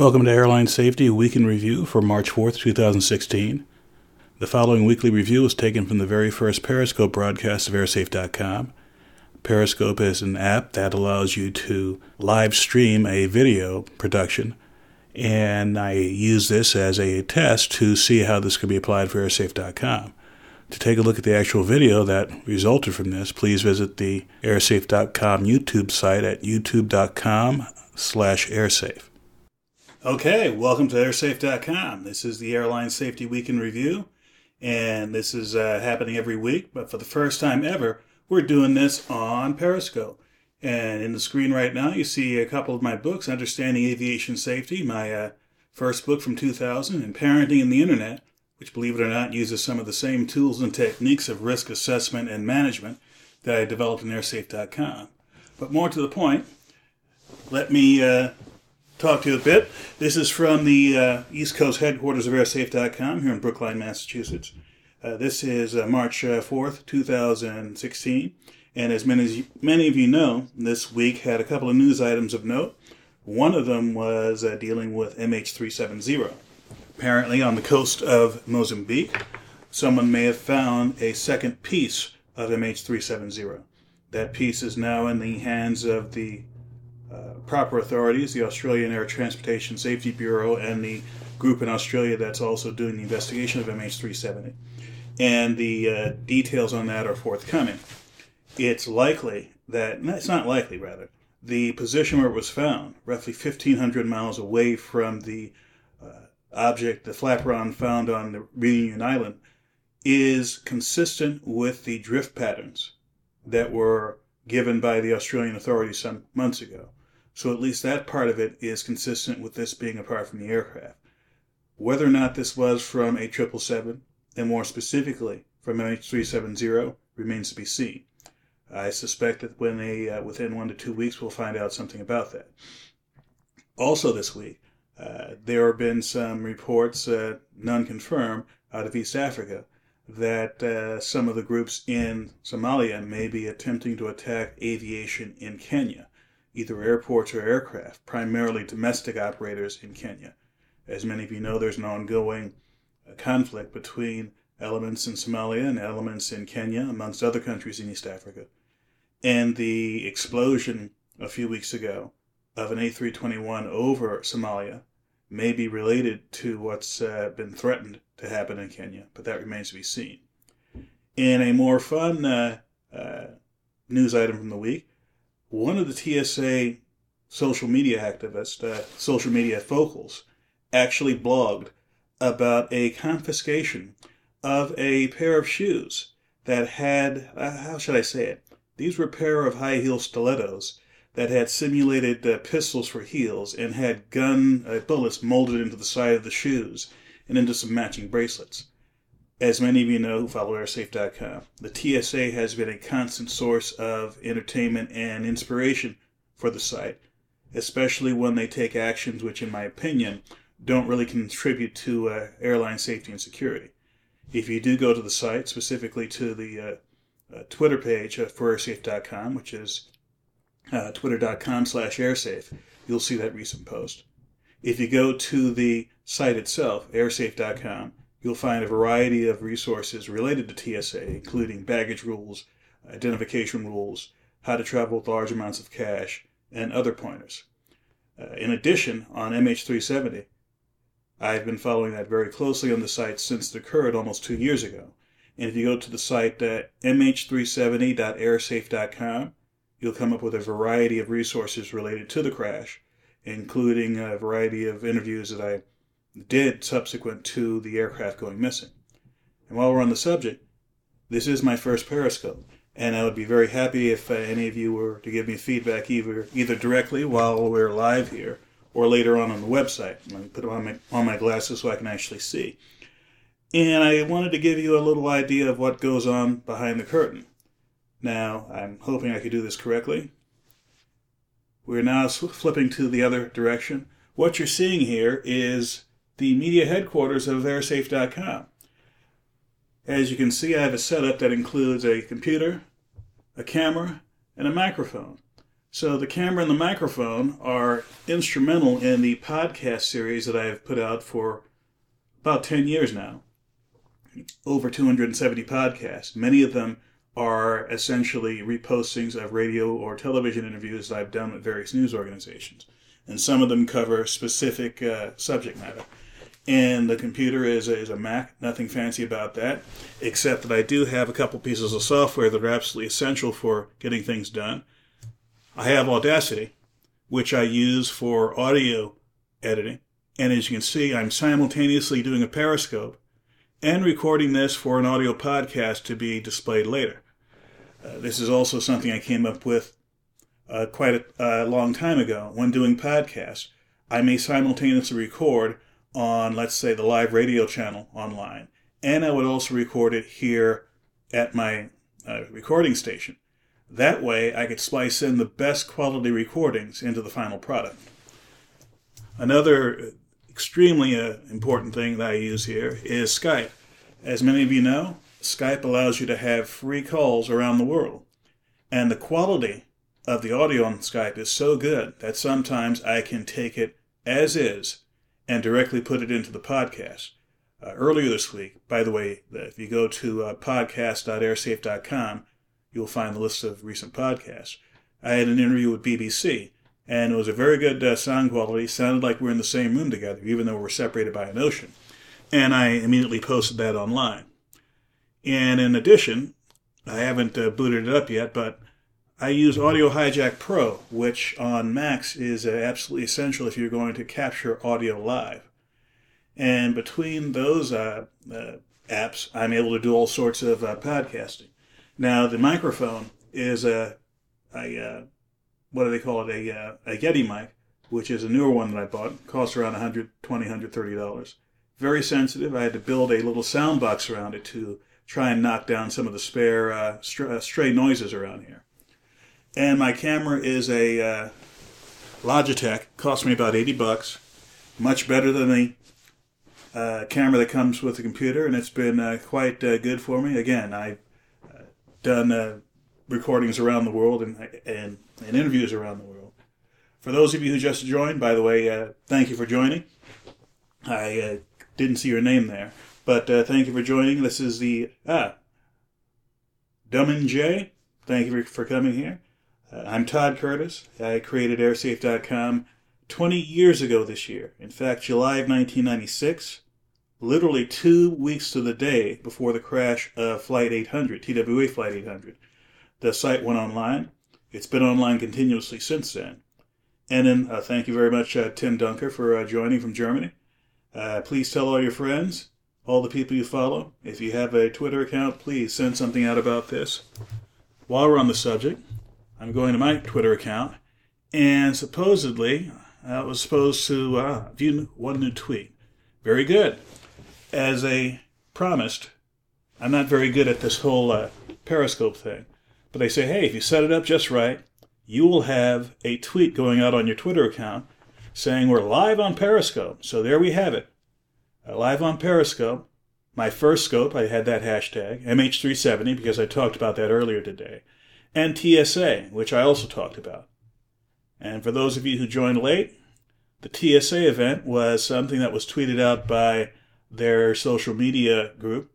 Welcome to Airline Safety Week in Review for March 4th, 2016. The following weekly review is taken from the very first Periscope broadcast of airsafe.com. Periscope is an app that allows you to live stream a video production, and I use this as a test to see how this could be applied for airsafe.com. To take a look at the actual video that resulted from this, please visit the airsafe.com YouTube site at youtube.com slash airsafe. Okay, welcome to airsafe.com. This is the Airline Safety Week in Review, and this is uh, happening every week, but for the first time ever, we're doing this on Periscope. And in the screen right now, you see a couple of my books Understanding Aviation Safety, my uh, first book from 2000, and Parenting in the Internet, which, believe it or not, uses some of the same tools and techniques of risk assessment and management that I developed in airsafe.com. But more to the point, let me uh, talk to you a bit. This is from the uh, East Coast headquarters of airsafe.com here in Brookline, Massachusetts. Uh, this is uh, March 4th, uh, 2016. And as many, as many of you know, this week had a couple of news items of note. One of them was uh, dealing with MH370. Apparently, on the coast of Mozambique, someone may have found a second piece of MH370. That piece is now in the hands of the uh, proper authorities, the Australian Air Transportation Safety Bureau, and the group in Australia that's also doing the investigation of MH370. And the uh, details on that are forthcoming. It's likely that, it's not likely rather, the position where it was found, roughly 1,500 miles away from the uh, object, the flaperon found on the Reunion Island, is consistent with the drift patterns that were given by the Australian authorities some months ago. So at least that part of it is consistent with this being apart from the aircraft. Whether or not this was from a 777, and more specifically from MH370, remains to be seen. I suspect that when they, uh, within one to two weeks, we'll find out something about that. Also, this week, uh, there have been some reports, uh, none confirmed, out of East Africa that uh, some of the groups in Somalia may be attempting to attack aviation in Kenya either airports or aircraft, primarily domestic operators in Kenya. As many of you know, there's an ongoing uh, conflict between elements in Somalia and elements in Kenya, amongst other countries in East Africa. And the explosion a few weeks ago of an A321 over Somalia may be related to what's uh, been threatened to happen in Kenya, but that remains to be seen. In a more fun uh, uh, news item from the week, one of the TSA social media activists, uh, social media focals, actually blogged about a confiscation of a pair of shoes that had, uh, how should I say it? These were a pair of high heel stilettos that had simulated uh, pistols for heels and had gun uh, bullets molded into the side of the shoes and into some matching bracelets. As many of you know who follow airsafe.com, the TSA has been a constant source of entertainment and inspiration for the site, especially when they take actions which, in my opinion, don't really contribute to uh, airline safety and security. If you do go to the site, specifically to the uh, uh, Twitter page for airsafe.com, which is uh, twitter.com slash airsafe, you'll see that recent post. If you go to the site itself, airsafe.com, You'll find a variety of resources related to TSA, including baggage rules, identification rules, how to travel with large amounts of cash, and other pointers. Uh, in addition, on MH370, I've been following that very closely on the site since it occurred almost two years ago. And if you go to the site uh, mh370.airsafe.com, you'll come up with a variety of resources related to the crash, including a variety of interviews that I did subsequent to the aircraft going missing. And while we're on the subject, this is my first Periscope, and I would be very happy if uh, any of you were to give me feedback either either directly while we're live here or later on on the website. Let me put on my on my glasses so I can actually see. And I wanted to give you a little idea of what goes on behind the curtain. Now, I'm hoping I could do this correctly. We're now flipping to the other direction. What you're seeing here is the media headquarters of airsafe.com. As you can see, I have a setup that includes a computer, a camera, and a microphone. So the camera and the microphone are instrumental in the podcast series that I've put out for about 10 years now. Over 270 podcasts. Many of them are essentially repostings of radio or television interviews that I've done with various news organizations. And some of them cover specific uh, subject matter. And the computer is, is a Mac, nothing fancy about that, except that I do have a couple pieces of software that are absolutely essential for getting things done. I have Audacity, which I use for audio editing. And as you can see, I'm simultaneously doing a Periscope and recording this for an audio podcast to be displayed later. Uh, this is also something I came up with uh, quite a, a long time ago when doing podcasts. I may simultaneously record on, let's say, the live radio channel online, and I would also record it here at my uh, recording station. That way, I could splice in the best quality recordings into the final product. Another extremely uh, important thing that I use here is Skype. As many of you know, Skype allows you to have free calls around the world. And the quality of the audio on Skype is so good that sometimes I can take it as is and directly put it into the podcast. Uh, earlier this week, by the way, if you go to uh, podcast.airsafe.com, you'll find the list of recent podcasts. I had an interview with BBC, and it was a very good uh, sound quality. Sounded like we we're in the same room together, even though we're separated by an ocean. And I immediately posted that online. And in addition, I haven't uh, booted it up yet, but I use Audio Hijack Pro, which on Macs is absolutely essential if you're going to capture audio live. And between those uh, uh apps, I'm able to do all sorts of uh, podcasting. Now the microphone is a, a uh, what do they call it? A, uh, a Yeti mic, which is a newer one that I bought. Costs around $120, 130 dollars. Very sensitive. I had to build a little sound box around it to try and knock down some of the spare uh, stray, uh, stray noise around here. And my camera is a uh, Logitech. Cost me about 80 bucks. Much better than the uh, camera that comes with the computer, and it's been uh, quite uh, good for me. Again, I've done uh, recordings around the world and, and, and interviews around the world. For those of you who just joined, by the way, uh, thank you for joining. I uh, didn't see your name there, but uh, thank you for joining. This is the ah, Dummin J. Thank you for, for coming here. Uh, I'm Todd Curtis. I created AirSafe.com 20 years ago this year. In fact, July of 1996 literally two weeks to the day before the crash of Flight 800, TWA Flight 800. The site went online. It's been online continuously since then. And then uh, thank you very much, uh, Tim Dunker, for uh, joining from Germany. Uh, please tell all your friends, all the people you follow. If you have a Twitter account, please send something out about this. While we're on the subject, I'm going to my Twitter account, and supposedly I was supposed to uh, view one new tweet. Very good as a promised, I'm not very good at this whole uh, Periscope thing, but they say, hey, if you set it up just right, you will have a tweet going out on your Twitter account saying we're live on Periscope. So there we have it. Uh, live on Periscope. My first scope, I had that hashtag, MH370, because I talked about that earlier today, and TSA, which I also talked about. And for those of you who joined late, the TSA event was something that was tweeted out by their social media group,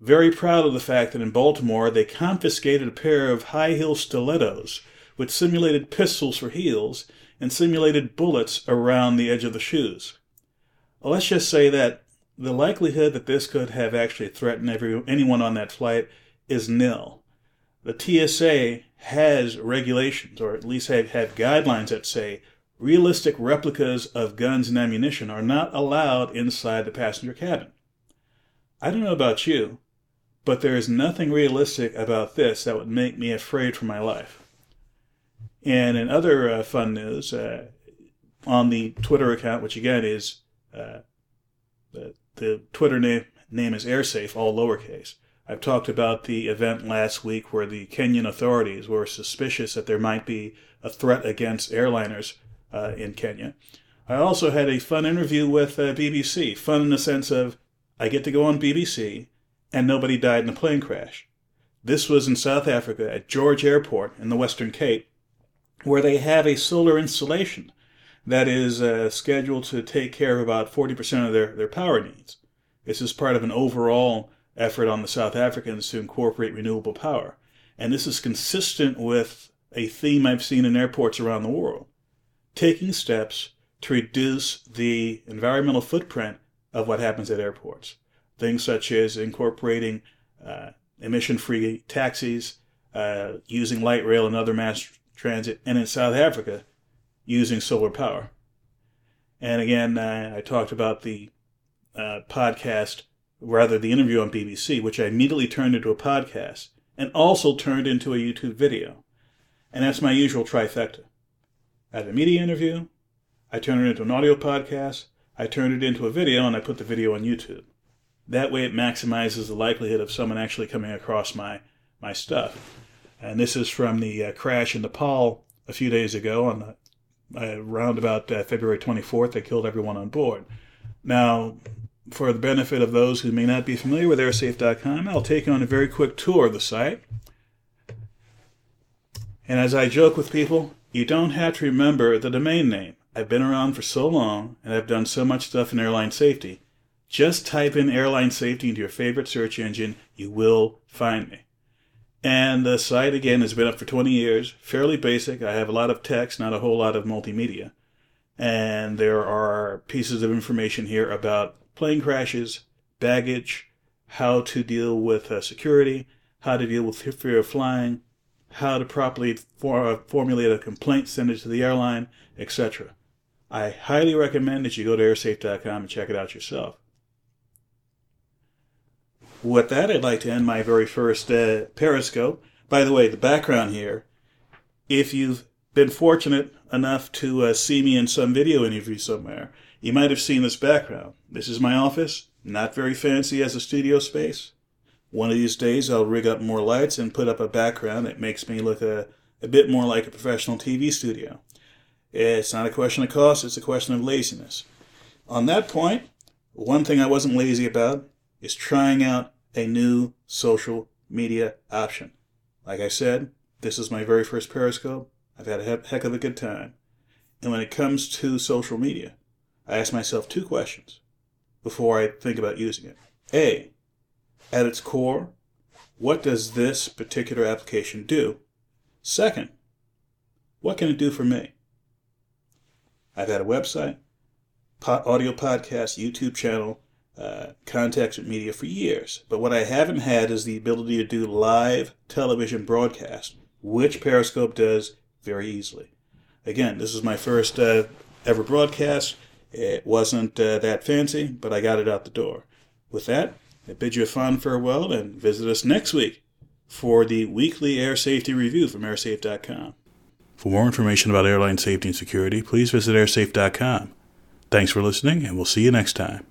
very proud of the fact that in Baltimore they confiscated a pair of high heel stilettos with simulated pistols for heels and simulated bullets around the edge of the shoes. Let's just say that the likelihood that this could have actually threatened every, anyone on that flight is nil. The TSA has regulations, or at least have had guidelines that say realistic replicas of guns and ammunition are not allowed inside the passenger cabin. I don't know about you, but there is nothing realistic about this that would make me afraid for my life. And in other uh, fun news, uh, on the Twitter account, which again is uh, the, the Twitter name, name is AirSafe, all lowercase. I've talked about the event last week where the Kenyan authorities were suspicious that there might be a threat against airliners uh, in Kenya. I also had a fun interview with uh, BBC. Fun in the sense of I get to go on BBC and nobody died in a plane crash. This was in South Africa at George Airport in the Western Cape. where they have a solar installation that is uh, scheduled to take care of about 40% of their, their power needs. This is part of an overall effort on the South Africans to incorporate renewable power. And this is consistent with a theme I've seen in airports around the world taking steps to reduce the environmental footprint of what happens at airports. Things such as incorporating uh, emission free taxis, uh, using light rail and other mass transit, and in South Africa, using solar power. And again, uh, I talked about the uh, podcast, rather, the interview on BBC, which I immediately turned into a podcast and also turned into a YouTube video. And that's my usual trifecta. I a media interview, I turn it into an audio podcast, I turn it into a video, and I put the video on YouTube. That way it maximizes the likelihood of someone actually coming across my, my stuff. And this is from the uh, crash in Nepal a few days ago on the, uh, around about uh, February 24th. They killed everyone on board. Now, for the benefit of those who may not be familiar with airsafe.com, I'll take you on a very quick tour of the site. And as I joke with people, you don't have to remember the domain name. I've been around for so long and I've done so much stuff in airline safety. Just type in airline safety into your favorite search engine, you will find me. And the site again has been up for 20 years, fairly basic. I have a lot of text, not a whole lot of multimedia. And there are pieces of information here about plane crashes, baggage, how to deal with uh, security, how to deal with fear of flying, how to properly for, uh, formulate a complaint, send it to the airline, etc. I highly recommend that you go to airsafe.com and check it out yourself. With that, I'd like to end my very first uh, Periscope. By the way, the background here, if you've been fortunate enough to uh, see me in some video interview somewhere, you might have seen this background. This is my office, not very fancy as a studio space. One of these days, I'll rig up more lights and put up a background that makes me look a, a bit more like a professional TV studio. It's not a question of cost, it's a question of laziness. On that point, one thing I wasn't lazy about is trying out a new social media option. Like I said, this is my very first Periscope. I've had a heck of a good time. And when it comes to social media, I ask myself two questions before I think about using it. A, at its core, what does this particular application do? Second, what can it do for me? I've had a website, audio podcast, YouTube channel, uh, contacts with media for years. But what I haven't had is the ability to do live television broadcast, which Periscope does very easily. Again, this is my first uh, ever broadcast. It wasn't uh, that fancy, but I got it out the door. With that, I bid you a fond farewell and visit us next week for the weekly air safety review from airsafe.com. For more information about airline safety and security, please visit airsafe.com. Thanks for listening, and we'll see you next time.